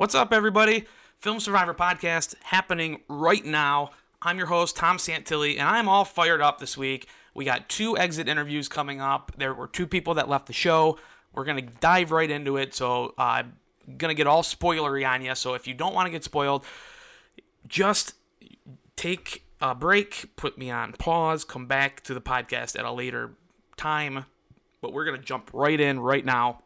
What's up, everybody? Film Survivor podcast happening right now. I'm your host, Tom Santilli, and I'm all fired up this week. We got two exit interviews coming up. There were two people that left the show. We're going to dive right into it, so I'm going to get all spoilery on you. So if you don't want to get spoiled, just take a break, put me on pause, come back to the podcast at a later time. But we're going to jump right in right now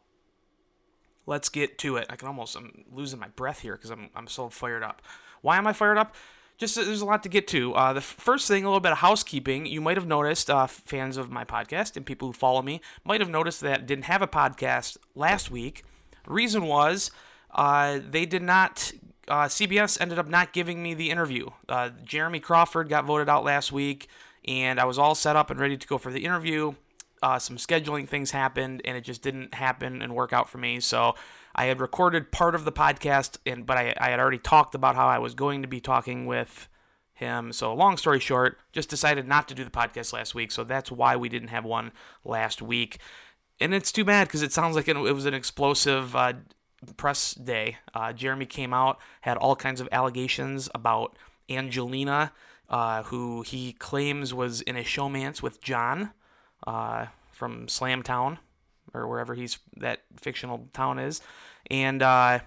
let's get to it. I can almost I'm losing my breath here because I'm I'm so fired up. Why am I fired up? Just there's a lot to get to. Uh, the first thing, a little bit of housekeeping. You might have noticed, uh, fans of my podcast and people who follow me might have noticed that I didn't have a podcast last week. Reason was uh, they did not. Uh, CBS ended up not giving me the interview. Uh, Jeremy Crawford got voted out last week, and I was all set up and ready to go for the interview uh, some scheduling things happened and it just didn't happen and work out for me. So I had recorded part of the podcast, and but I, I had already talked about how I was going to be talking with him. So long story short, just decided not to do the podcast last week. So that's why we didn't have one last week. And it's too bad because it sounds like it was an explosive uh, press day. Uh, Jeremy came out, had all kinds of allegations about Angelina, uh, who he claims was in a showmance with John uh, from Slamtown or wherever he's that fictional town is, and uh,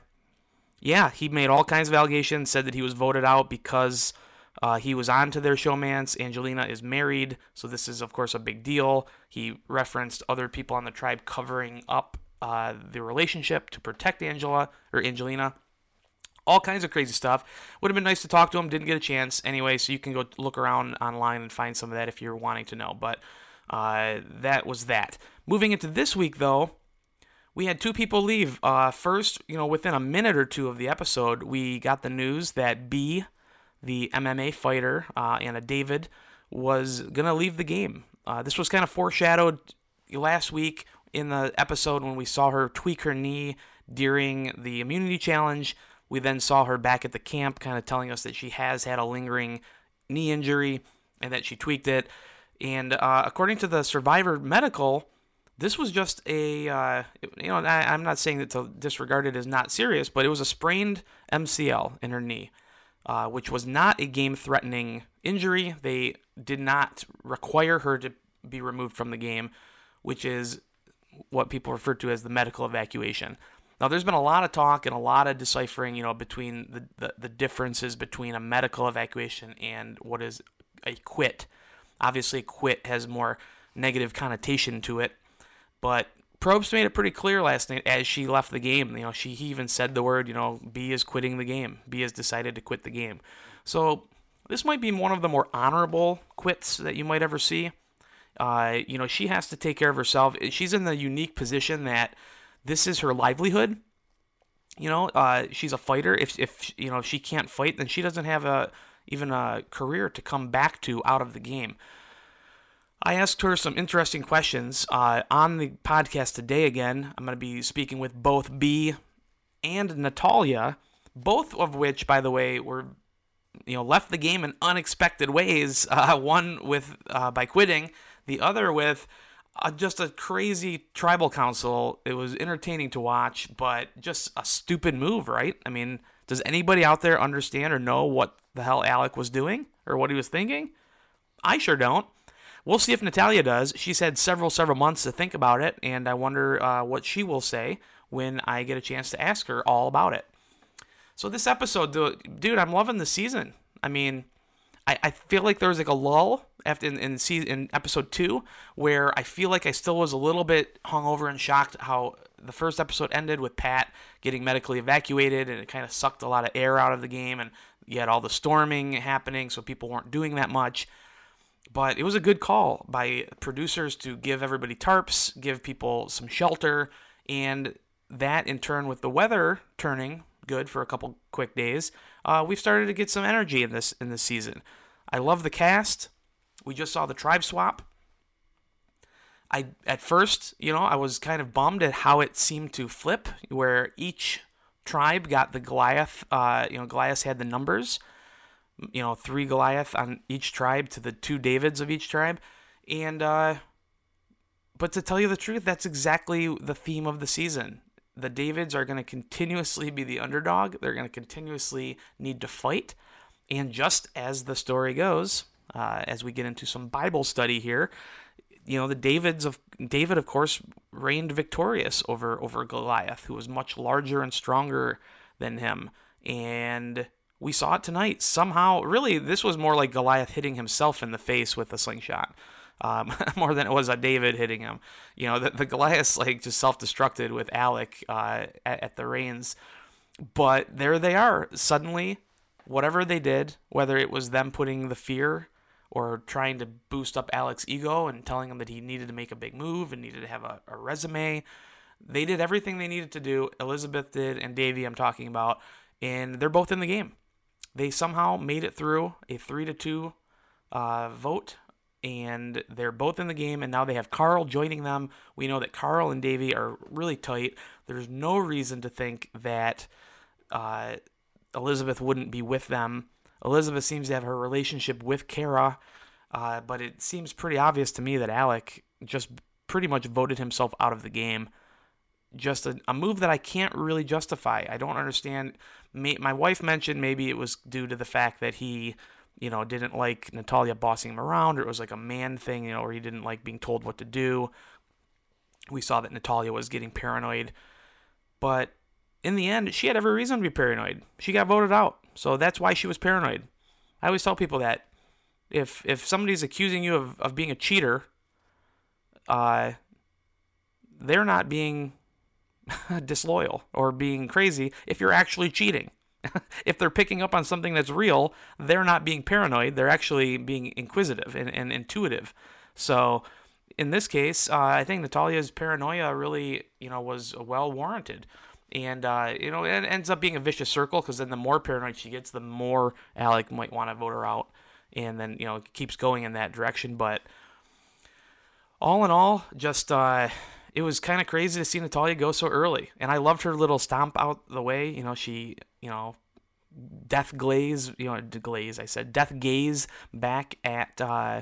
yeah, he made all kinds of allegations. Said that he was voted out because uh, he was on to their showmance. Angelina is married, so this is of course a big deal. He referenced other people on the tribe covering up uh, the relationship to protect Angela or Angelina all kinds of crazy stuff. Would have been nice to talk to him, didn't get a chance anyway, so you can go look around online and find some of that if you're wanting to know. But uh, that was that. Moving into this week, though, we had two people leave. Uh, first, you know, within a minute or two of the episode, we got the news that Bi, the MMA fighter, uh, Anna David, was gonna leave the game. Uh, this was kind of foreshadowed last week in the episode when we saw her tweak her knee during the immunity challenge. We then saw her back at the camp, kind of telling us that she has had a lingering knee injury and that she tweaked it. And uh, according to the Survivor Medical, this was just a, uh, you know, I, am not saying that to disregard it is not serious, but it was a sprained MCL in her knee, uh, which was not a game threatening injury. They did not require her to be removed from the game, which is what people refer to as the medical evacuation. Now, there's been a lot of talk and a lot of deciphering, you know, between the, the, the differences between a medical evacuation and what is a quit. Obviously, quit has more negative connotation to it, but Probst made it pretty clear last night as she left the game. You know, she he even said the word, you know, Bi is quitting the game. Bi has decided to quit the game. So this might be one of the more honorable quits that you might ever see. Uh, you know, she has to take care of herself. She's in the unique position that this is her livelihood. You know, uh, she's a fighter. If if you know if she can't fight, then she doesn't have a even a career to come back to out of the game. I asked her some interesting questions uh, on the podcast today. Again, I'm going to be speaking with both Bi and Natalia, both of which, by the way, were you know left the game in unexpected ways. Uh, one with uh, by quitting, the other with uh, just a crazy tribal council. It was entertaining to watch, but just a stupid move, right? I mean, does anybody out there understand or know what the hell Alec was doing or what he was thinking? I sure don't. We'll see if Natalia does. She's had several, several months to think about it, and I wonder uh, what she will say when I get a chance to ask her all about it. So this episode, dude, I'm loving the season. I mean, I, I feel like there was like a lull after in in, season, in episode two where I feel like I still was a little bit hungover and shocked how the first episode ended with Pat getting medically evacuated and it kind of sucked a lot of air out of the game and you had all the storming happening, so people weren't doing that much. But it was a good call by producers to give everybody tarps, give people some shelter, and that in turn, with the weather turning good for a couple quick days, uh, we've started to get some energy in this in this season. I love the cast. We just saw the tribe swap. I at first, you know, I was kind of bummed at how it seemed to flip, where each tribe got the Goliath. Uh, you know, Goliath had the numbers. You know, three Goliath on each tribe to the two Davids of each tribe, and uh, but to tell you the truth, that's exactly the theme of the season. the Davids are going to continuously be the underdog. They're going to continuously need to fight. And just as the story goes, uh, as we get into some Bible study here, you know the Davids of David, of course, reigned victorious over over Goliath, who was much larger and stronger than him, and we saw it tonight. Somehow, really, this was more like Goliath hitting himself in the face with a slingshot. Um, more than it was a David hitting him. You know, the, the Goliath's like just self-destructed with Alec uh, at, at the reins. But there they are. Suddenly, whatever they did, whether it was them putting the fear or trying to boost up Alec's ego and telling him that he needed to make a big move and needed to have a, a resume, they did everything they needed to do. Elizabeth did, and Davie, I'm talking about, and they're both in the game. They somehow made it through a three to two uh, vote, and they're both in the game. And now they have Carl joining them. We know that Carl and Davie are really tight. There's no reason to think that uh, Elizabeth wouldn't be with them. Elizabeth seems to have her relationship with Kara, uh, but it seems pretty obvious to me that Alec just pretty much voted himself out of the game. Just a, a move that I can't really justify. I don't understand. My wife mentioned maybe it was due to the fact that he, you know, didn't like Natalia bossing him around, or it was like a man thing, you know, or he didn't like being told what to do. We saw that Natalia was getting paranoid, but in the end, she had every reason to be paranoid. She got voted out. So that's why she was paranoid. I always tell people that if if somebody's accusing you of, of being a cheater, uh, they're not being disloyal or being crazy if you're actually cheating. if they're picking up on something that's real, they're not being paranoid. They're actually being inquisitive and, and intuitive. So in this case, uh, I think Natalia's paranoia really, you know, was well warranted and uh, you know it ends up being a vicious circle because then the more paranoid she gets, the more Alec might want to vote her out, and then you know it keeps going in that direction. But all in all, just uh, it was kind of crazy to see Natalia go so early, and I loved her little stomp out the way. You know she you know death glaze you know glaze I said death gaze back at uh,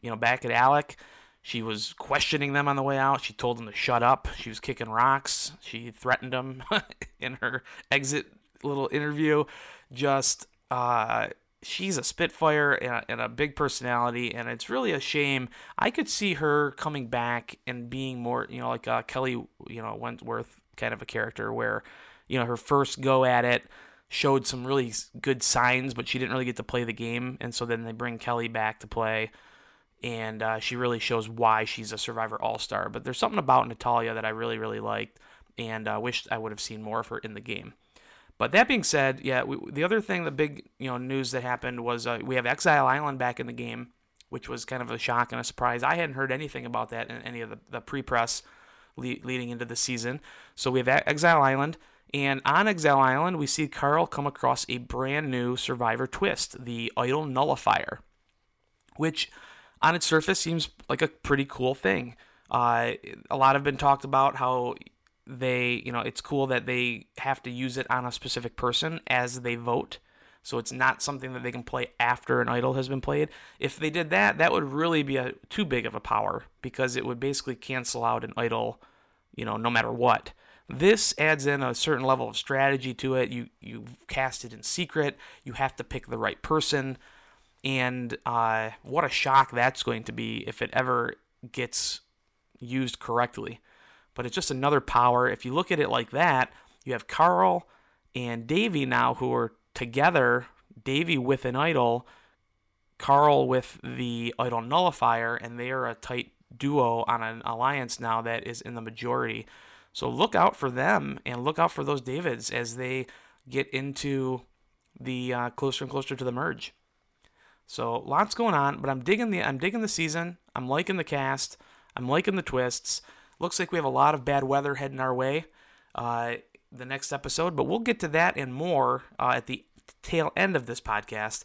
you know back at Alec she was questioning them on the way out. She told them to shut up. She was kicking rocks. She threatened them in her exit little interview. Just, uh, she's a spitfire and a, and a, big personality, and it's really a shame. I could see her coming back and being more, you know, like uh, Kelly, you know, Wentworth kind of a character where, you know, her first go at it showed some really good signs, but she didn't really get to play the game, and so then they bring Kelly back to play and uh, she really shows why she's a Survivor All Star. But there's something about Natalia that I really, really liked, and uh, wished I would have seen more of her in the game. But that being said, yeah, we, the other thing, the big you know news that happened was uh, we have Exile Island back in the game, which was kind of a shock and a surprise. I hadn't heard anything about that in any of the, the pre-press le- leading into the season. So we have Exile Island. And on Exile Island, we see Carl come across a brand new Survivor twist, the Idol Nullifier, which on its surface seems like a pretty cool thing. Uh, a lot have been talked about how they, you know, it's cool that they have to use it on a specific person as they vote. So it's not something that they can play after an idol has been played. If they did that, that would really be a too big of a power because it would basically cancel out an idol, you know, no matter what. This adds in a certain level of strategy to it. You you cast it in secret. You have to pick the right person and uh, what a shock that's going to be if it ever gets used correctly. But it's just another power. If you look at it like that, you have Carl and Davie now who are together. Davie with an idol, Carl with the idol nullifier, and they are a tight duo on an alliance now that is in the majority. So look out for them and look out for those Davids as they get into the uh, closer and closer to the merge. So lots going on, but I'm digging the I'm digging the season. I'm liking the cast. I'm liking the twists. Looks like we have a lot of bad weather heading our way. Uh, the next episode, but we'll get to that and more uh, at the tail end of this podcast.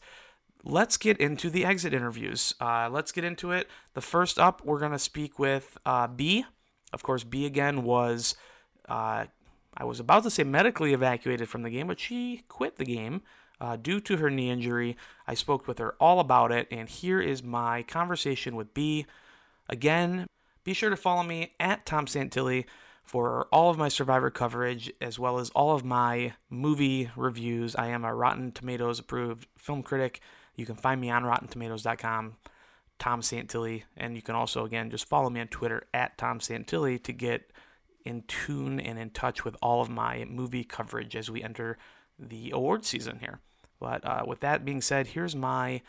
Let's get into the exit interviews. Uh, let's get into it. The first up, we're going to speak with uh, Bi. Of course, Bi again was, uh, I was about to say medically evacuated from the game, but she quit the game uh, due to her knee injury. I spoke with her all about it, and here is my conversation with Bi. Again, be sure to follow me at Tom Santilli For all of my Survivor coverage, as well as all of my movie reviews, I am a Rotten Tomatoes approved film critic. You can find me on RottenTomatoes.com, Tom Santilli, and you can also, again, just follow me on Twitter at Tom Santilli to get in tune and in touch with all of my movie coverage as we enter the award season here. But uh, with that being said, here's my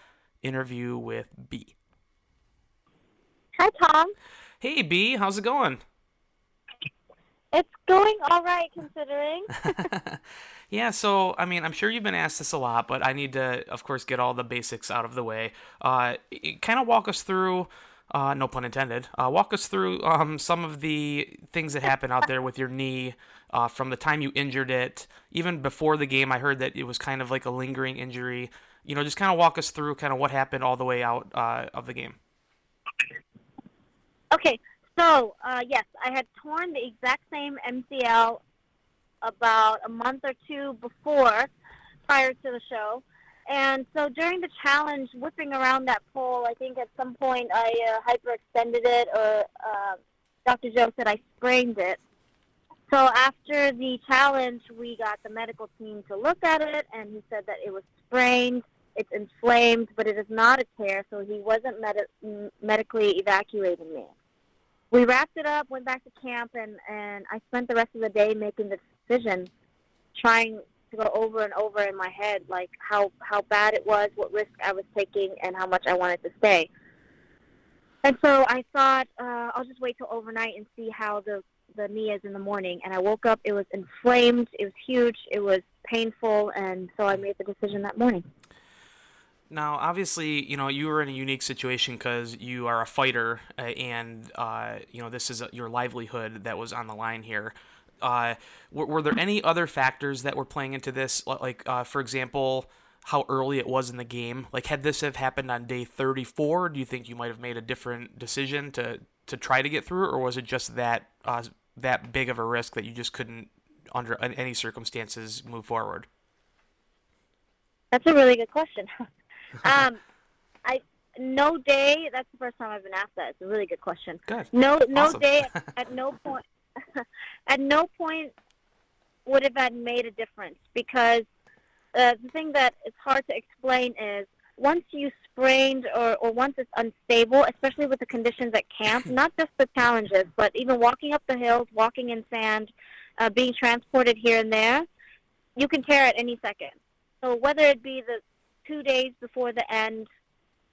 interview with Bi. Hi, Tom. Hey, Bi, how's it going? It's going all right considering. yeah, so I mean, I'm sure you've been asked this a lot, but I need to, of course, get all the basics out of the way. Uh, kind of walk us through, uh, no pun intended, uh, walk us through um, some of the things that happened out there with your knee uh, from the time you injured it, even before the game. I heard that it was kind of like a lingering injury. You know, just kind of walk us through kind of what happened all the way out uh, of the game. Okay, so, uh, yes, I had torn the exact same MCL about a month or two before, prior to the show. And so during the challenge, whipping around that pole, I think at some point I uh, hyperextended it, or uh, Dr. Joe said I sprained it. So after the challenge, we got the medical team to look at it, and he said that it was sprained, it's inflamed, but it is not a tear, so he wasn't med- medically evacuating me we wrapped it up, went back to camp, and and I spent the rest of the day making the decision, trying to go over and over in my head like how how bad it was, what risk I was taking, and how much I wanted to stay. And so I thought uh, I'll just wait till overnight and see how the the knee is in the morning. And I woke up; it was inflamed, it was huge, it was painful, and so I made the decision that morning. Now, obviously, you know you were in a unique situation because you are a fighter, uh, and uh, you know this is your livelihood that was on the line here. Uh, were, were, there any other factors that were playing into this? Like, uh, for example, how early it was in the game. Like, had this have happened on day 34, do you think you might have made a different decision to to try to get through, or was it just that uh, that big of a risk that you just couldn't, under any circumstances, move forward? That's a really good question. um, I no day. That's the first time I've been asked that. It's a really good question. Good. No, no awesome. day. at no point. at no point would have had made a difference because uh, the thing that is hard to explain is once you sprained or, or once it's unstable, especially with the conditions at camp, not just the challenges, but even walking up the hills, walking in sand, uh, being transported here and there, you can tear at any second. So whether it be the two days before the end,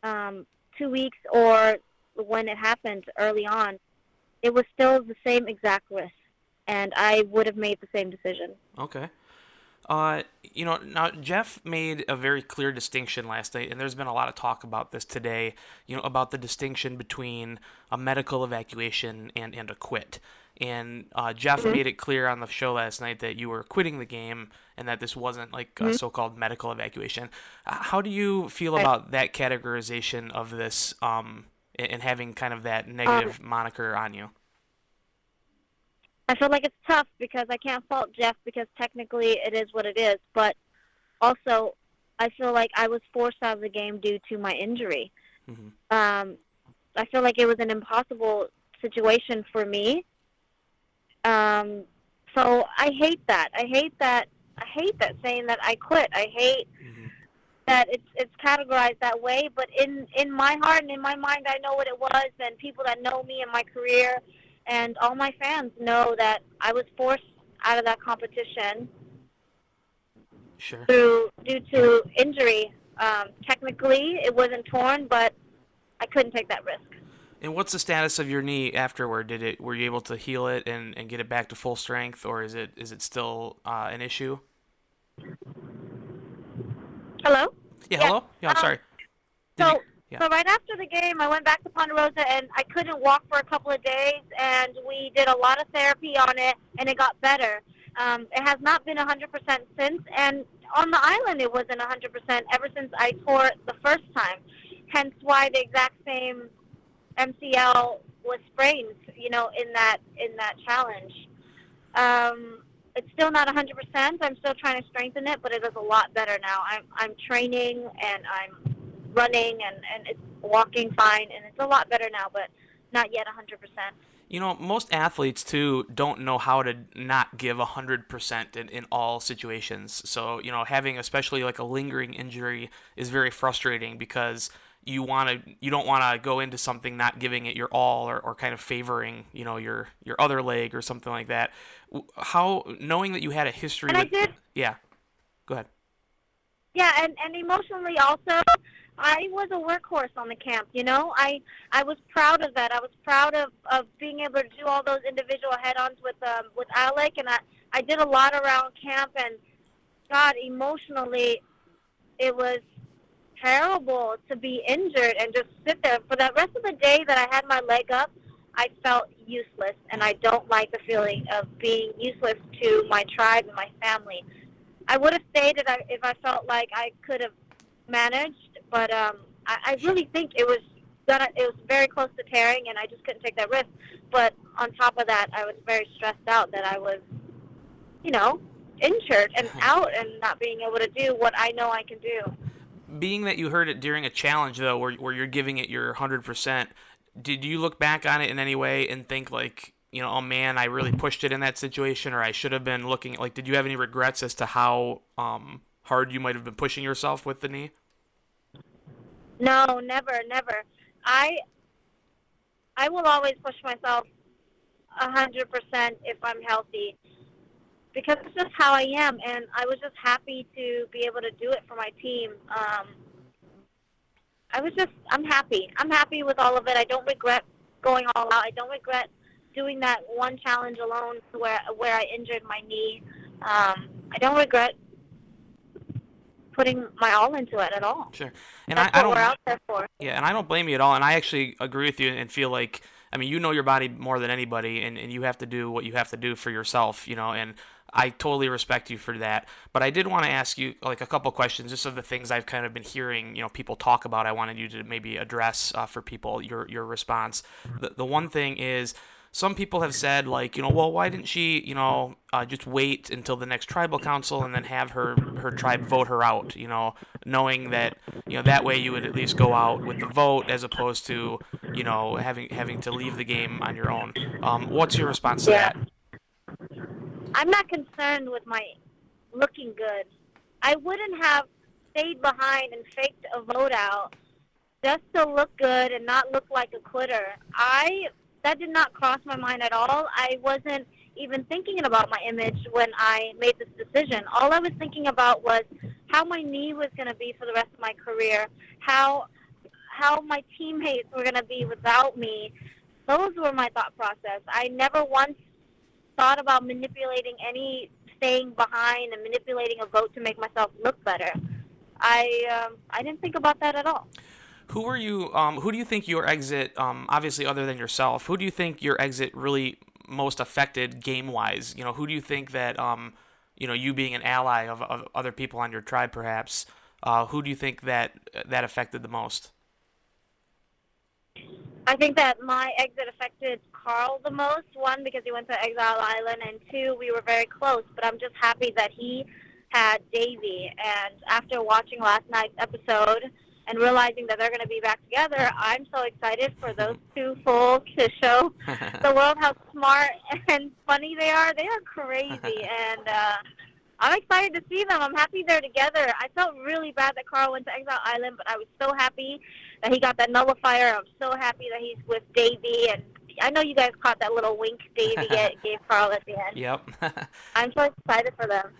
um, two weeks, or when it happened early on, it was still the same exact risk, and I would have made the same decision. Okay. Uh, you know, now Jeff made a very clear distinction last night, and there's been a lot of talk about this today. You know, about the distinction between a medical evacuation and and a quit. And uh, Jeff mm-hmm. made it clear on the show last night that you were quitting the game and that this wasn't like mm-hmm. a so-called medical evacuation. How do you feel about that categorization of this um, and having kind of that negative um, moniker on you? I feel like it's tough because I can't fault Jeff because technically it is what it is, but also I feel like I was forced out of the game due to my injury. Mm-hmm. Um, I feel like it was an impossible situation for me um, so I hate that. I hate that. I hate that saying that I quit. I hate mm-hmm. That it's it's categorized that way. But in in my heart and in my mind, I know what it was, and people that know me and my career, and all my fans know that I was forced out of that competition sure. through due to injury. Um, technically, it wasn't torn, but I couldn't take that risk. And what's the status of your knee afterward? Did it were you able to heal it and, and get it back to full strength, or is it is it still uh, an issue? Hello. Yeah. yeah. Hello. Yeah. I'm um, sorry. Did so. You, yeah. So right after the game, I went back to Ponderosa and I couldn't walk for a couple of days, and we did a lot of therapy on it, and it got better. Um, it has not been 100% since, and on the island it wasn't 100% ever since I tore it the first time. Hence why the exact same MCL was sprained, you know, in that in that challenge. Um, it's still not 100%. I'm still trying to strengthen it, but it is a lot better now. I'm I'm training and I'm running and and it's walking fine and it's a lot better now, but not yet 100%. You know, most athletes too don't know how to not give 100% in, in all situations. So, you know, having especially like a lingering injury is very frustrating because you want to you don't want to go into something not giving it your all or, or kind of favoring, you know, your your other leg or something like that. How knowing that you had a history and with I did Yeah. Go ahead. Yeah, and and emotionally also, I was a workhorse on the camp. You know, I I was proud of that. I was proud of of being able to do all those individual head-ons with um with Alec, and I I did a lot around camp. And God, emotionally, it was terrible to be injured and just sit there for the rest of the day that I had my leg up. I felt useless, and I don't like the feeling of being useless to my tribe and my family. I would have stayed if I, if I felt like I could have managed, but um, I, I really think it was gonna. It was very close to tearing, and I just couldn't take that risk. But on top of that, I was very stressed out that I was, you know, injured and out and not being able to do what I know I can do. Being that you heard it during a challenge though, where where you're giving it your hundred percent, did you look back on it in any way and think like, you know, oh man, I really pushed it in that situation, or I should have been looking like, did you have any regrets as to how um, hard you might have been pushing yourself with the knee? No, never, never. I I will always push myself hundred percent if I'm healthy because it's just how I am, and I was just happy to be able to do it for my team. Um, I was just I'm happy. I'm happy with all of it. I don't regret going all out. I don't regret doing that one challenge alone where where I injured my knee. Um, I don't regret putting my all into it at all. Sure. And That's I, I don't. we're out there for. Yeah, and I don't blame you at all. And I actually agree with you and feel like, I mean, you know your body more than anybody, and, and you have to do what you have to do for yourself, you know, and I totally respect you for that. But I did want to ask you, like, a couple questions just of the things I've kind of been hearing, you know, people talk about. I wanted you to maybe address uh, for people your, your response. The, the one thing is, some people have said like you know well why didn't she you know uh, just wait until the next tribal council and then have her her tribe vote her out you know knowing that you know that way you would at least go out with the vote as opposed to you know having having to leave the game on your own um, what's your response to Yeah. that I'm not concerned with my looking good. I wouldn't have stayed behind and faked a vote out just to look good and not look like a quitter. I that did not cross my mind at all. I wasn't even thinking about my image when I made this decision. All I was thinking about was how my knee was going to be for the rest of my career, how how my teammates were going to be without me. Those were my thought process. I never once thought about manipulating any staying behind and manipulating a vote to make myself look better. I um, I didn't think about that at all. who were you um, who do you think your exit um, obviously other than yourself who do you think your exit really most affected game wise you know who do you think that um, you know you being an ally of, of other people on your tribe perhaps uh, who do you think that that affected the most I think that my exit affected Carl the most. One, because he went to Exile Island, and two, we were very close. But I'm just happy that he had Davie. And after watching last night's episode and realizing that they're going to be back together, I'm so excited for those two fools to show the world how smart and funny they are. They are crazy, and uh, I'm excited to see them. I'm happy they're together. I felt really bad that Carl went to Exile Island, but I was so happy that he got that nullifier. I'm so happy that he's with Davie, and I know you guys caught that little wink Davie ga- gave Carl at the end. yep I'm so excited for them.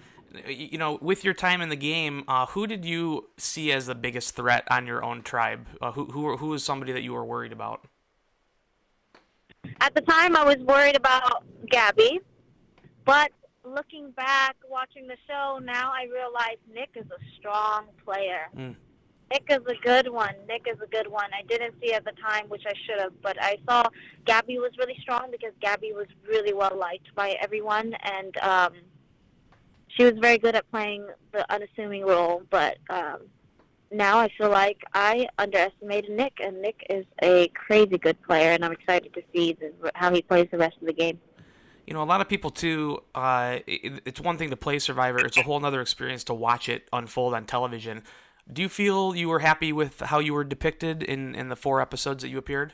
you know, with your time in the game, uh, who did you see as the biggest threat on your own tribe? Uh, who who who was somebody that you were worried about? At the time, I was worried about Gabby, but looking back, watching the show, now I realize Nick is a strong player. Mm. Nick is a good one. Nick is a good one. I didn't see at the time, which I should have, but I saw Gabby was really strong because Gabby was really well liked by everyone, and um, she was very good at playing the unassuming role. But um, now I feel like I underestimated Nick, and Nick is a crazy good player, and I'm excited to see the, how he plays the rest of the game. You know, a lot of people too. Uh, it, it's one thing to play Survivor; it's a whole other experience to watch it unfold on television. Do you feel you were happy with how you were depicted in in the four episodes that you appeared?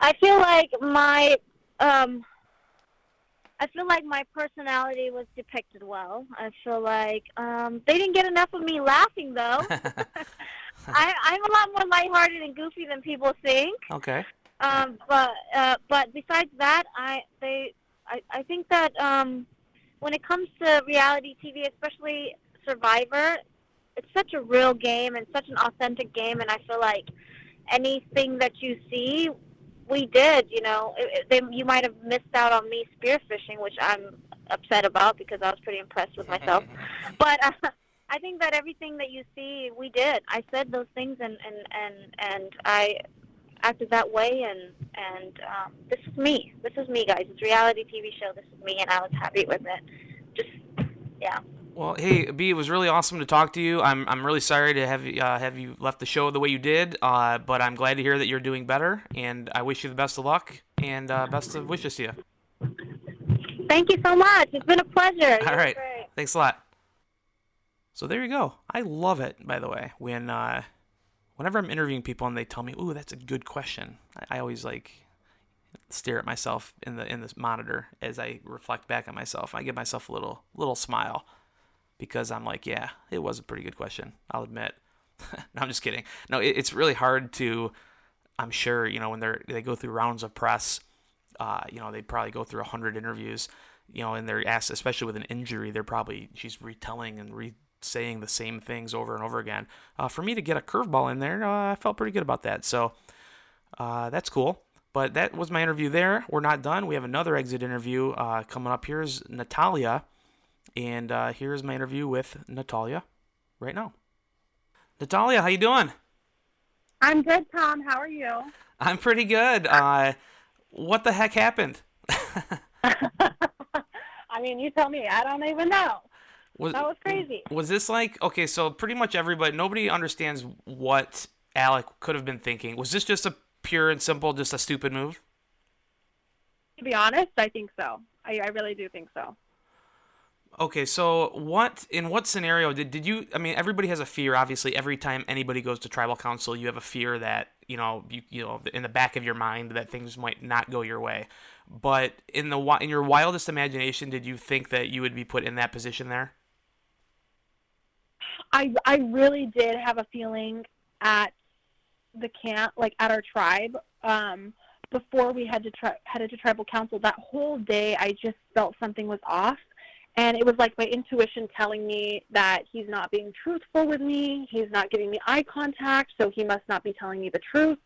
I feel like my um, I feel like my personality was depicted well. I feel like um, they didn't get enough of me laughing though. I, I'm a lot more lighthearted and goofy than people think. okay. Um, but uh, but besides that, I they I, I think that um, when it comes to reality TV, especially Survivor, it's such a real game and such an authentic game, and I feel like anything that you see, we did. You know, it, it, they, you might have missed out on me spearfishing, which I'm upset about because I was pretty impressed with myself. But uh, I think that everything that you see, we did. I said those things, and and and and I acted that way, and and um, this is me. This is me, guys. It's a reality TV show. This is me, and I was happy with it. Just yeah. Well, hey, Bi, it was really awesome to talk to you. I'm, I'm really sorry to have you, uh, have you left the show the way you did, uh, but I'm glad to hear that you're doing better, and I wish you the best of luck and uh, best of wishes to you. Thank you so much. It's been a pleasure. All great. Thanks a lot. So there you go. I love it, by the way, when uh, whenever I'm interviewing people and they tell me, "Ooh, that's a good question," I, I always like stare at myself in the in this monitor as I reflect back on myself. I give myself a little little smile because I'm like, yeah, it was a pretty good question. I'll admit. no, I'm just kidding. No, it, it's really hard to. I'm sure you know when they're they go through rounds of press. Uh, you know they probably go through a hundred interviews. You know, and they're asked, especially with an injury, they're probably she's retelling and re saying the same things over and over again. Uh, for me to get a curveball in there, uh, I felt pretty good about that. So uh, that's cool. But that was my interview there. We're not done. We have another exit interview uh, coming up. Here's Natalia, and uh, here's my interview with Natalia right now. Natalia, how you doing? I'm good, Tom. How are you? I'm pretty good. Uh, what the heck happened? I mean, you tell me. I don't even know. Was, That was crazy. Was this like okay? So pretty much everybody, nobody understands what Alec could have been thinking. Was this just a pure and simple, just a stupid move? To be honest, I think so. I, I really do think so. Okay, so what in what scenario did did you? I mean, everybody has a fear. Obviously, every time anybody goes to tribal council, you have a fear that you know you you know in the back of your mind that things might not go your way. But in the in your wildest imagination, did you think that you would be put in that position there? I I really did have a feeling at the camp, like at our tribe, um, before we had to tri- headed to tribal council. That whole day, I just felt something was off, and it was like my intuition telling me that he's not being truthful with me. He's not giving me eye contact, so he must not be telling me the truth.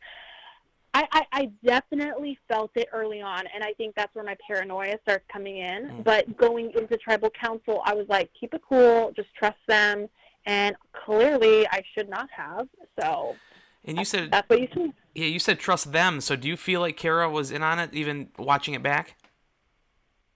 I, I, I definitely felt it early on, and I think that's where my paranoia starts coming in. Mm. But going into tribal council, I was like, keep it cool, just trust them. And clearly, I should not have. So And you said that's what you see. yeah, you said trust them. So do you feel like Kara was in on it, even watching it back?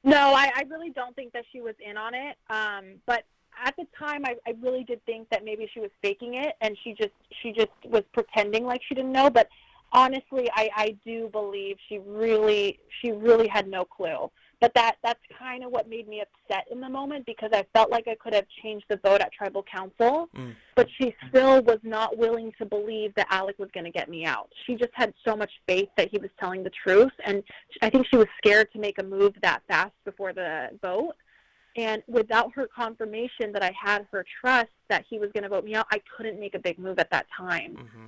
No, I, I really don't think that she was in on it. Um, but at the time, I, I really did think that maybe she was faking it, and she just she just was pretending like she didn't know. But honestly, I, I do believe she really she really had no clue. But that that's kind of what made me upset in the moment because I felt like I could have changed the vote at tribal council, Mm. but she still was not willing to believe that Alec was going to get me out. She just had so much faith that he was telling the truth, and I think she was scared to make a move that fast before the vote. And without her confirmation that I had her trust that he was going to vote me out, I couldn't make a big move at that time. Mm-hmm.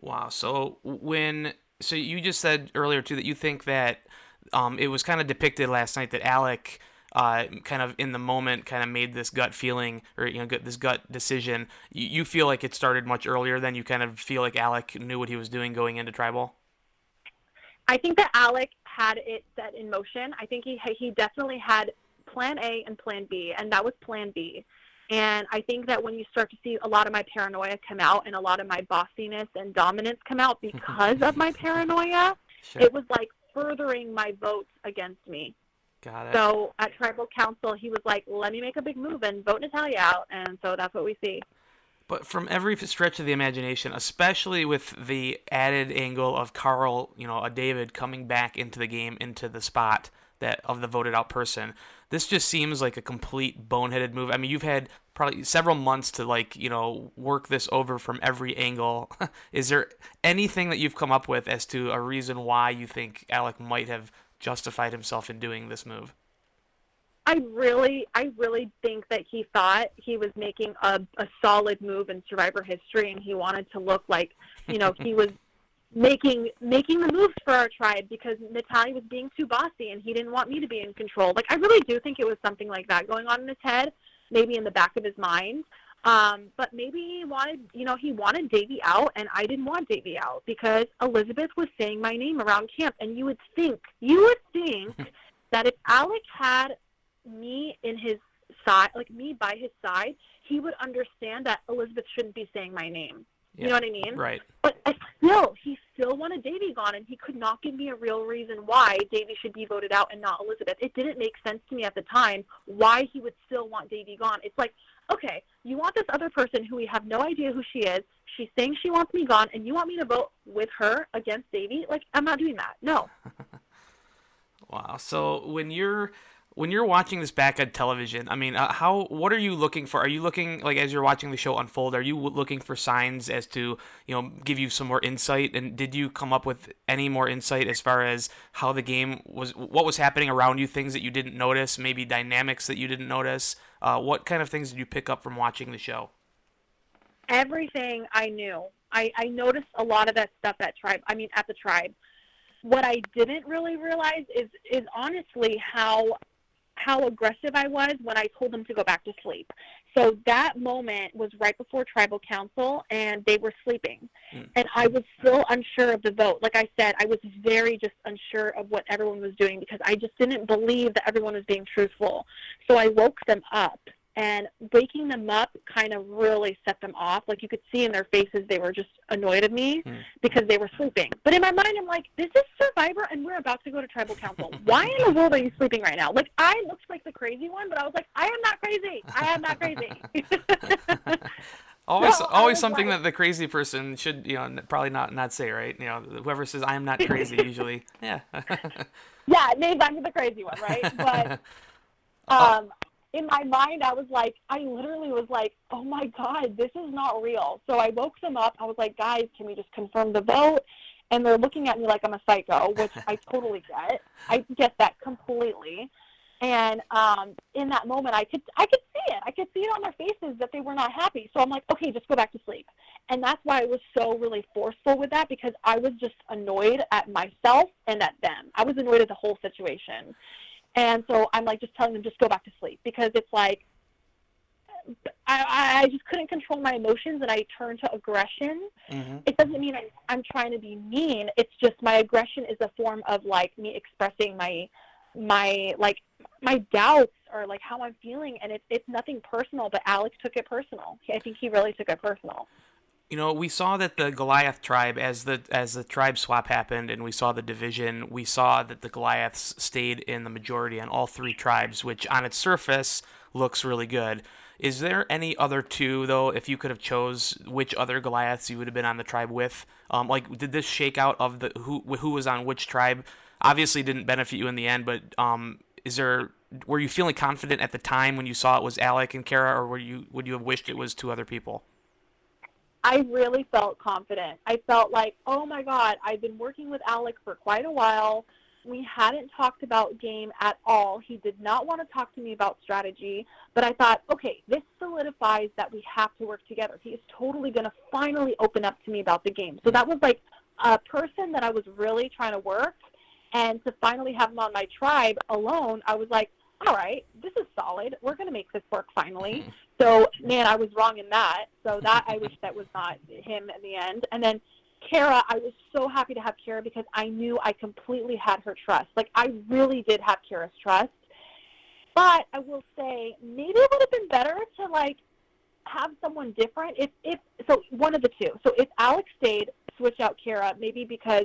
Wow. So when so you just said earlier too that you think that um, it was kind of depicted last night that Alec uh, kind of in the moment kind of made this gut feeling or you know gut- this gut decision. You, you feel like it started much earlier than you kind of feel like Alec knew what he was doing going into tribal. I think that Alec had it set in motion. I think he he definitely had plan A and plan B, and that was plan B. And I think that when you start to see a lot of my paranoia come out and a lot of my bossiness and dominance come out because of my paranoia, Sure. it was like furthering my vote against me. Got it. So at tribal council, he was like, "Let me make a big move and vote Natalia out," and so that's what we see. But from every stretch of the imagination, especially with the added angle of Carl, you know, a David coming back into the game, into the spot, that of the voted out person. This just seems like a complete boneheaded move. I mean, you've had probably several months to like you know work this over from every angle. Is there anything that you've come up with as to a reason why you think Alec might have justified himself in doing this move? I really, I really think that he thought he was making a, a solid move in Survivor history, and he wanted to look like, you know, he was making making the moves for our tribe because Natalia was being too bossy, and he didn't want me to be in control. Like, I really do think it was something like that going on in his head, maybe in the back of his mind. Um, but maybe he wanted, you know, he wanted Davie out, and I didn't want Davie out because Elizabeth was saying my name around camp, and you would think, you would think that if Alec had me in his side, like me by his side, he would understand that Elizabeth shouldn't be saying my name. Yeah, You know what I mean? Right. But I still, he still wanted Davie gone, and he could not give me a real reason why Davie should be voted out and not Elizabeth. It didn't make sense to me at the time why he would still want Davie gone. It's like, okay, you want this other person who we have no idea who she is. She's saying she wants me gone, and you want me to vote with her against Davie? Like, I'm not doing that. No. Wow. So when you're when you're watching this back on television, I mean, uh, how what are you looking for? Are you looking like as you're watching the show unfold? Are you looking for signs as to you know give you some more insight? And did you come up with any more insight as far as how the game was, what was happening around you, things that you didn't notice, maybe dynamics that you didn't notice? Uh, what kind of things did you pick up from watching the show? everything I knew. I, I noticed a lot of that stuff at tribe. I mean, at the tribe. What I didn't really realize is is honestly how how aggressive I was when I told them to go back to sleep. So that moment was right before tribal council, and they were sleeping, Mm. and I was still unsure of the vote. Like I said, I was very just unsure of what everyone was doing because I just didn't believe that everyone was being truthful. So I woke them up and waking them up kind of really set them off. Like you could see in their faces, they were just annoyed at me Hmm. because they were sleeping. But in my mind, I'm like, this is Survivor, and we're about to go to tribal council. Why in the world are you sleeping right now? Like I looked like the crazy one, but I was like, I am not crazy. I am not crazy. Always, No, always something like- that the crazy person should, you know, probably not not say, right? You know, whoever says I am not crazy, usually, yeah. yeah, named I'm the crazy one, right? But Uh, um, in my mind, I was like, I literally was like, oh my god, this is not real. So I woke them up. I was like, guys, can we just confirm the vote? And they're looking at me like I'm a psycho, which I totally get. I get that completely. And um, in that moment, I could I could see it. I could see it on their faces that they were not happy. So I'm like, okay, just go back to sleep. And that's why I was so really forceful with that because I was just annoyed at myself and at them. I was annoyed at the whole situation. And so I'm like just telling them just go back to sleep because it's like I, I just couldn't control my emotions and I turned to aggression. hmm It doesn't mean I'm, I'm trying to be mean. It's just my aggression is a form of like me expressing my my like my doubts or like how I'm feeling and it's it's nothing personal, but Alex took it personal. I think he really took it personal. You know, we saw that the Goliath tribe, as the as the tribe swap happened, and we saw the division, we saw that the Goliaths stayed in the majority on all three tribes, which on its surface looks really good. Is there any other two though? If you could have chose which other Goliaths you would have been on the tribe with, um, like did this shakeout of the who who was on which tribe? Obviously, didn't benefit you in the end, but um, is there were you feeling confident at the time when you saw it was Alec and Kara, or were you would you have wished it was two other people? I really felt confident. I felt like, oh my God, I've been working with Alec for quite a while. We hadn't talked about game at all. He did not want to talk to me about strategy, but I thought, okay, this solidifies that we have to work together. He is totally going to finally open up to me about the game. So that was like a person that I was really trying to work. And to finally have him on my tribe alone, I was like, all right, this is solid. We're going to make this work finally. So, man, I was wrong in that. So that I wish that was not him in the end. And then Kara, I was so happy to have Kara because I knew I completely had her trust. Like I really did have Kara's trust. But I will say maybe it would have been better to like have someone different. If if so one of the two. So if Alex stayed, switch out Kara, maybe because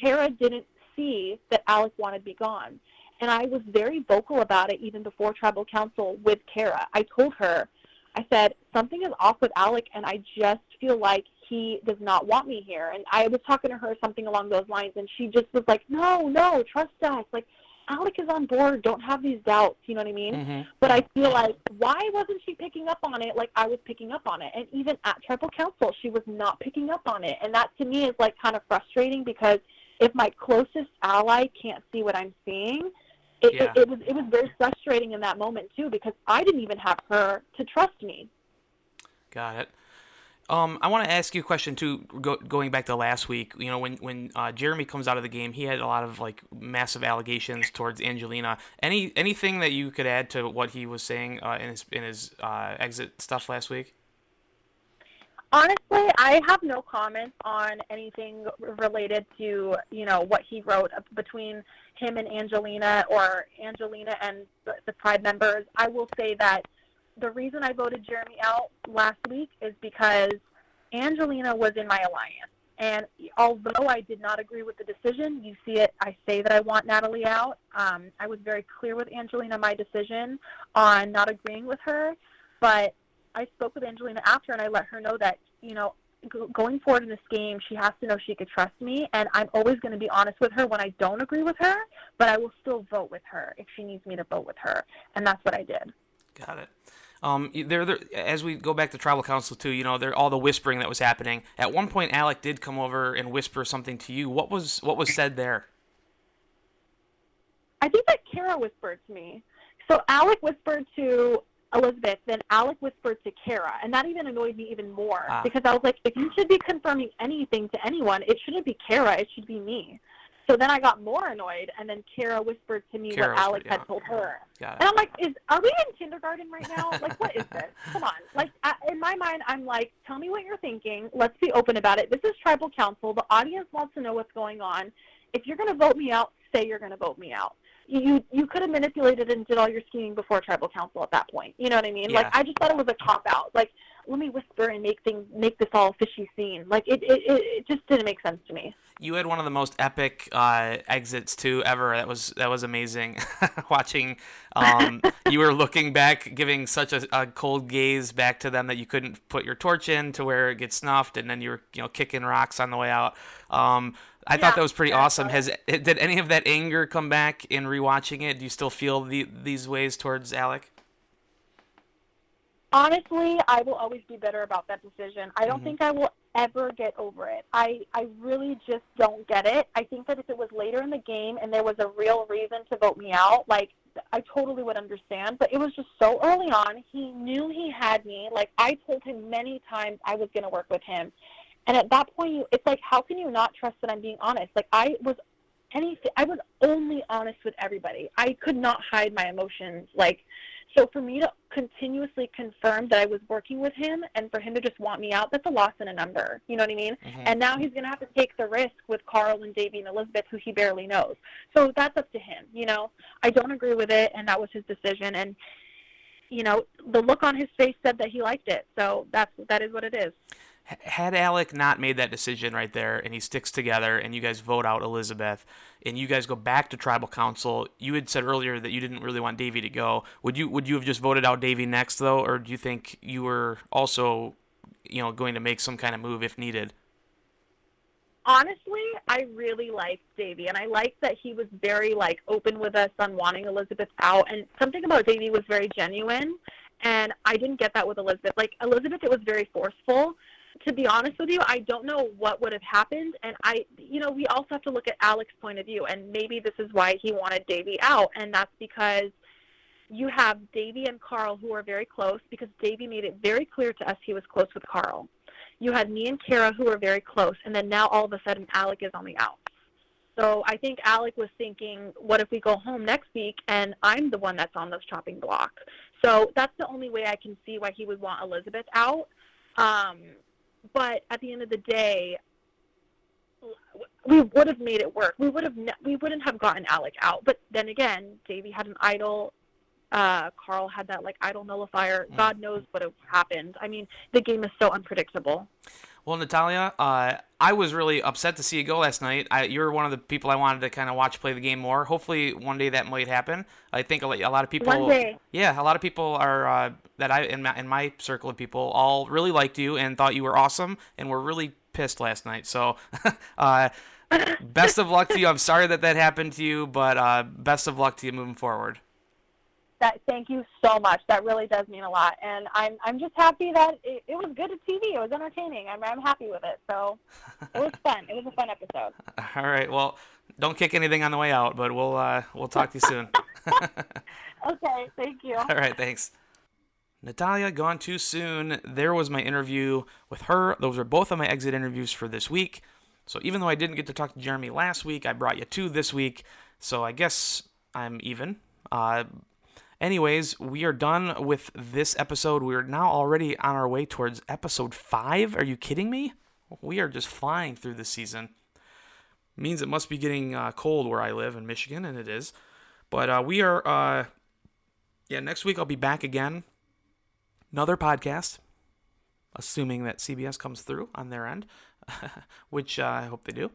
Kara didn't see that Alec wanted to be gone. And I was very vocal about it even before tribal council with Kara. I told her, I said, something is off with Alec and I just feel like he does not want me here. And I was talking to her something along those lines and she just was like, no, no, trust us. Like, Alec is on board. Don't have these doubts. You know what I mean? Mm-hmm. But I feel like why wasn't she picking up on it like I was picking up on it? And even at tribal council, she was not picking up on it. And that to me is like kind of frustrating because if my closest ally can't see what I'm seeing, it, Yeah. it, it was it was very frustrating in that moment too because I didn't even have her to trust me. Got it. Um, I want to ask you a question too. Go, going back to last week, you know, when when uh, Jeremy comes out of the game, he had a lot of like massive allegations towards Angelina. Any anything that you could add to what he was saying uh, in his in his uh, exit stuff last week? Honestly, I have no comments on anything related to you know what he wrote between him and Angelina or Angelina and the, Pride members. I will say that the reason I voted Jeremy out last week is because Angelina was in my alliance. And although I did not agree with the decision, you see it, I say that I want Natalie out. Um, I was very clear with Angelina my decision on not agreeing with her. But I spoke with Angelina after and I let her know that, you know, going forward in this game, she has to know she could trust me. And I'm always going to be honest with her when I don't agree with her, but I will still vote with her if she needs me to vote with her. And that's what I did. Got it. Um, there, there, as we go back to tribal council too, you know, there all the whispering that was happening. At one point, Alec did come over and whisper something to you. What was what was said there? I think that Kara whispered to me. So Alec whispered to Elizabeth, then Alec whispered to Kara, and that even annoyed me even more Ah. because I was like, if you should be confirming anything to anyone, it shouldn't be Kara, it should be me. So then I got more annoyed, and then Kara whispered to me Kara what Alec had told her. And. I'm like, is are we in kindergarten right now? Like, what is this? Come on. Like, I, in my mind, I'm like, tell me what you're thinking. Let's be open about it. This is tribal council. The audience wants to know what's going on. If you're going to vote me out, say you're going to vote me out. You you, could have manipulated and did all your scheming before tribal council at that point. You know what I mean? Yeah. Like, I just thought it was a cop out. Like, let me whisper and make things make this all fishy scene. Like, it it, it, it just didn't make sense to me. You had one of the most epic uh, exits too ever. That was that was amazing. Watching, um, you were looking back, giving such a, a cold gaze back to them that you couldn't put your torch in to where it gets snuffed, and then you were you know kicking rocks on the way out. Um, I thought that was pretty yeah, awesome. Has did any of that anger come back in rewatching it? Do you still feel the, these ways towards Alec? honestly, I will always be bitter about that decision. I don't Mhm. think I will ever get over it. I I really just don't get it. I think that if it was later in the game and there was a real reason to vote me out, like I totally would understand, but it was just so early on. He knew he had me. Like I told him many times I was going to work with him. And at that point, you, it's like how can you not trust that I'm being honest? Like I was anything I was only honest with everybody. I could not hide my emotions. Like so for me to continuously confirm that I was working with him and for him to just want me out, that's a loss in a number. You know what I mean? Mhm. And now he's going to have to take the risk with Carl and Davie and Elizabeth, who he barely knows. So that's up to him. You know, I don't agree with it, and that was his decision. And you know, the look on his face said that he liked it. So that's that is what it is. Had Alec not made that decision right there and he sticks together and you guys vote out Elizabeth and you guys go back to tribal council, you had said earlier that you didn't really want Davie to go. Would you would you have just voted out Davie next though, or do you think you were also, you know, going to make some kind of move if needed? honestly, I really liked Davie, and I liked that he was very like open with us on wanting Elizabeth out. And something about Davie was very genuine, and I didn't get that with Elizabeth. Like Elizabeth, it was very forceful. To be honest with you, I don't know what would have happened, and I, you know, we also have to look at Alec's point of view, and maybe this is why he wanted Davie out, and that's because you have Davie and Carl who are very close because Davie made it very clear to us he was close with Carl you had me and Kara who were very close, and then now all of a sudden Alec is on the outs. So I think Alec was thinking, what if we go home next week and I'm the one that's on the chopping block? So that's the only way I can see why he would want Elizabeth out. Um, but at the end of the day, we would have made it work. We would have ne- we wouldn't have gotten Alec out. But then again, Davie had an idol. Uh, Carl had that like idol nullifier. Mm. God knows what happened. I mean, the game is so unpredictable. Well, Natalia, uh, I was really upset to see you go last night. I, you're one of the people I wanted to kind of watch play the game more. Hopefully, one day that might happen. I think a, lot- of people. One day. Yeah, a lot of people are uh, that I in my, in my circle of people all really liked you and thought you were awesome and were really pissed last night. So, uh, best of luck to you. I'm sorry that that happened to you, but uh, best of luck to you moving forward. That thank you so much. That really does mean a lot, and I'm I'm just happy that it, it was good to TV. It was entertaining. I'm I'm happy with it. So it was fun. It was a fun episode. All right. Well, don't kick anything on the way out, but we'll uh, we'll talk to you soon. okay. Thank you. All right. Thanks. Natalia gone too soon. There was my interview with her. Those are both of my exit interviews for this week. So even though I didn't get to talk to Jeremy last week, I brought you two this week. So I guess I'm even. Uh, anyways, we are done with this episode. We are now already on our way towards episode five. Are you kidding me? We are just flying through this season. Means it must be getting uh, cold where I live in Michigan, and it is. But uh, we are, uh, yeah, next week I'll be back again. Another podcast, assuming that CBS comes through on their end, which uh, I hope they do.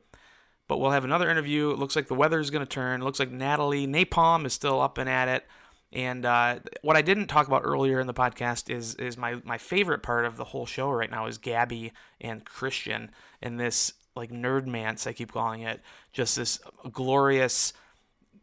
But we'll have another interview. It looks like the weather is going to turn. It looks like Natalie Napalm is still up and at it. And uh, what I didn't talk about earlier in the podcast is is my my favorite part of the whole show right now is Gabby and Christian and this like nerdmance I keep calling it, just this glorious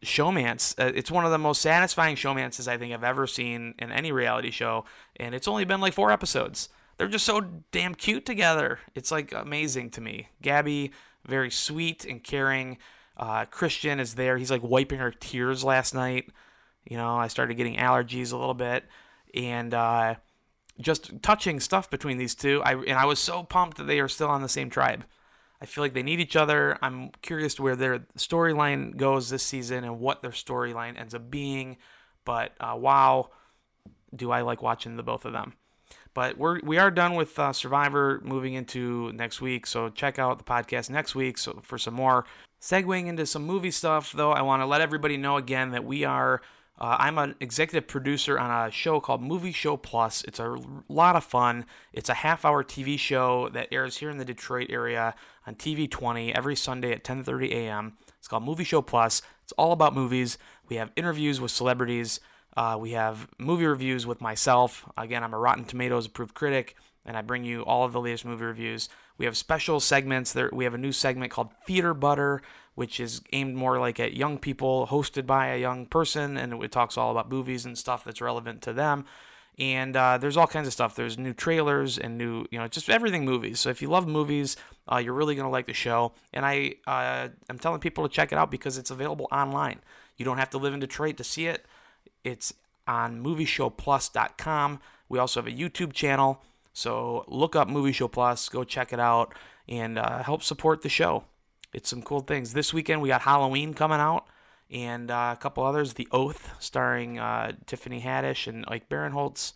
showmance. Uh, it's one of the most satisfying showmances I think I've ever seen in any reality show, and it's only been like four episodes. They're just so damn cute together. It's like amazing to me. Gabby, very sweet and caring. Uh, Christian is there. He's like wiping her tears last night. You know, I started getting allergies a little bit, and uh, just touching stuff between these two. I and I was so pumped that they are still on the same tribe. I feel like they need each other. I'm curious to where their storyline goes this season and what their storyline ends up being. But uh, wow, do I like watching the both of them. But we're we are done with uh, Survivor, moving into next week. So check out the podcast next week so for some more. Segueing into some movie stuff, though, I want to let everybody know again that we are. Uh, I'm an executive producer on a show called Movie Show Plus. It's a lot of fun. It's a half-hour TV show that airs here in the Detroit area on TV 20 every Sunday at 10:30 a.m. It's called Movie Show Plus. It's all about movies. We have interviews with celebrities. Uh, we have movie reviews with myself. Again, I'm a Rotten Tomatoes approved critic, and I bring you all of the latest movie reviews. We have special segments. There, we have a new segment called Theater Butter, which is aimed more like at young people, hosted by a young person, and it talks all about movies and stuff that's relevant to them. And uh, there's all kinds of stuff. There's new trailers and new, you know, just everything movies. So if you love movies, uh, you're really gonna like the show. And I, uh, I'm telling people to check it out because it's available online. You don't have to live in Detroit to see it. It's on MovieShowPlus.com. We also have a YouTube channel. So look up Movie Show Plus, go check it out, and uh, help support the show. It's some cool things. This weekend we got Halloween coming out, and uh, a couple others. The Oath, starring uh, Tiffany Haddish and Ike Barinholtz.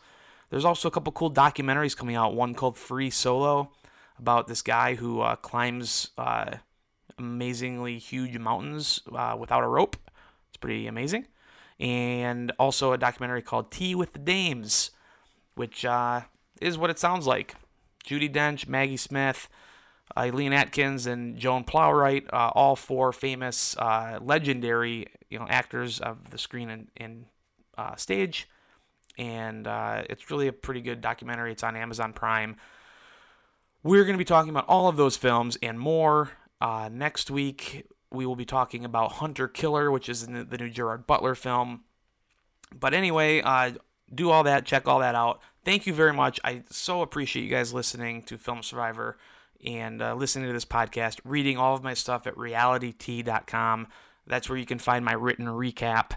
There's also a couple cool documentaries coming out. One called Free Solo, about this guy who uh, climbs uh, amazingly huge mountains uh, without a rope. It's pretty amazing. And also a documentary called Tea with the Dames, which is what it sounds like. Judi Dench, Maggie Smith, Eileen Atkins, and Joan Plowright, uh, all four famous, uh, legendary, you know, actors of the screen and, and uh, stage. And uh, it's really a pretty good documentary. It's on Amazon Prime. We're going to be talking about all of those films and more uh, next week. We will be talking about Hunter Killer, which is the new Gerard Butler film. But anyway, uh, do all that, check all that out thank you very much. I so appreciate you guys listening to Film Survivor and uh, listening to this podcast, reading all of my stuff at realitytea.com. That's where you can find my written recap.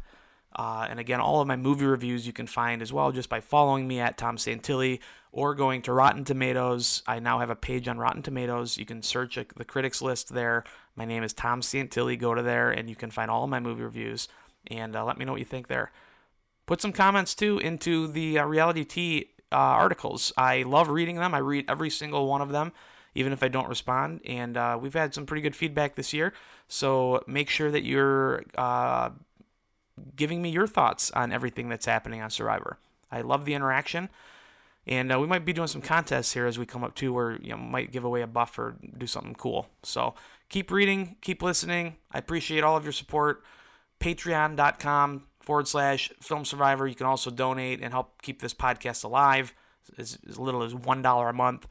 Uh, and again, all of my movie reviews you can find as well just by following me at Tom Santilli or going to Rotten Tomatoes. I now have a page on Rotten Tomatoes. You can search the critics list there. My name is Tom Santilli. Go to there and you can find all of my movie reviews and uh, let me know what you think there. Put some comments too into the uh, Reality Tea uh, articles. I love reading them. I read every single one of them, even if I don't respond. And uh, we've had some pretty good feedback this year. So make sure that you're uh, giving me your thoughts on everything that's happening on Survivor. I love the interaction. And uh, we might be doing some contests here as we come up too, where you know might give away a buff or do something cool. So keep reading, keep listening. I appreciate all of your support. Patreon.com forward slash film survivor. You can also donate and help keep this podcast alive as, as little as $1 a month.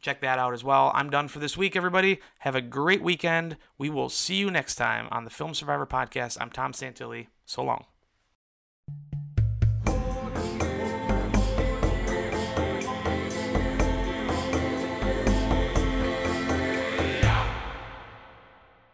check that out as well. I'm done for this week, everybody. Have a great weekend. We will see you next time on the Film Survivor podcast. I'm Tom Santilli. So long.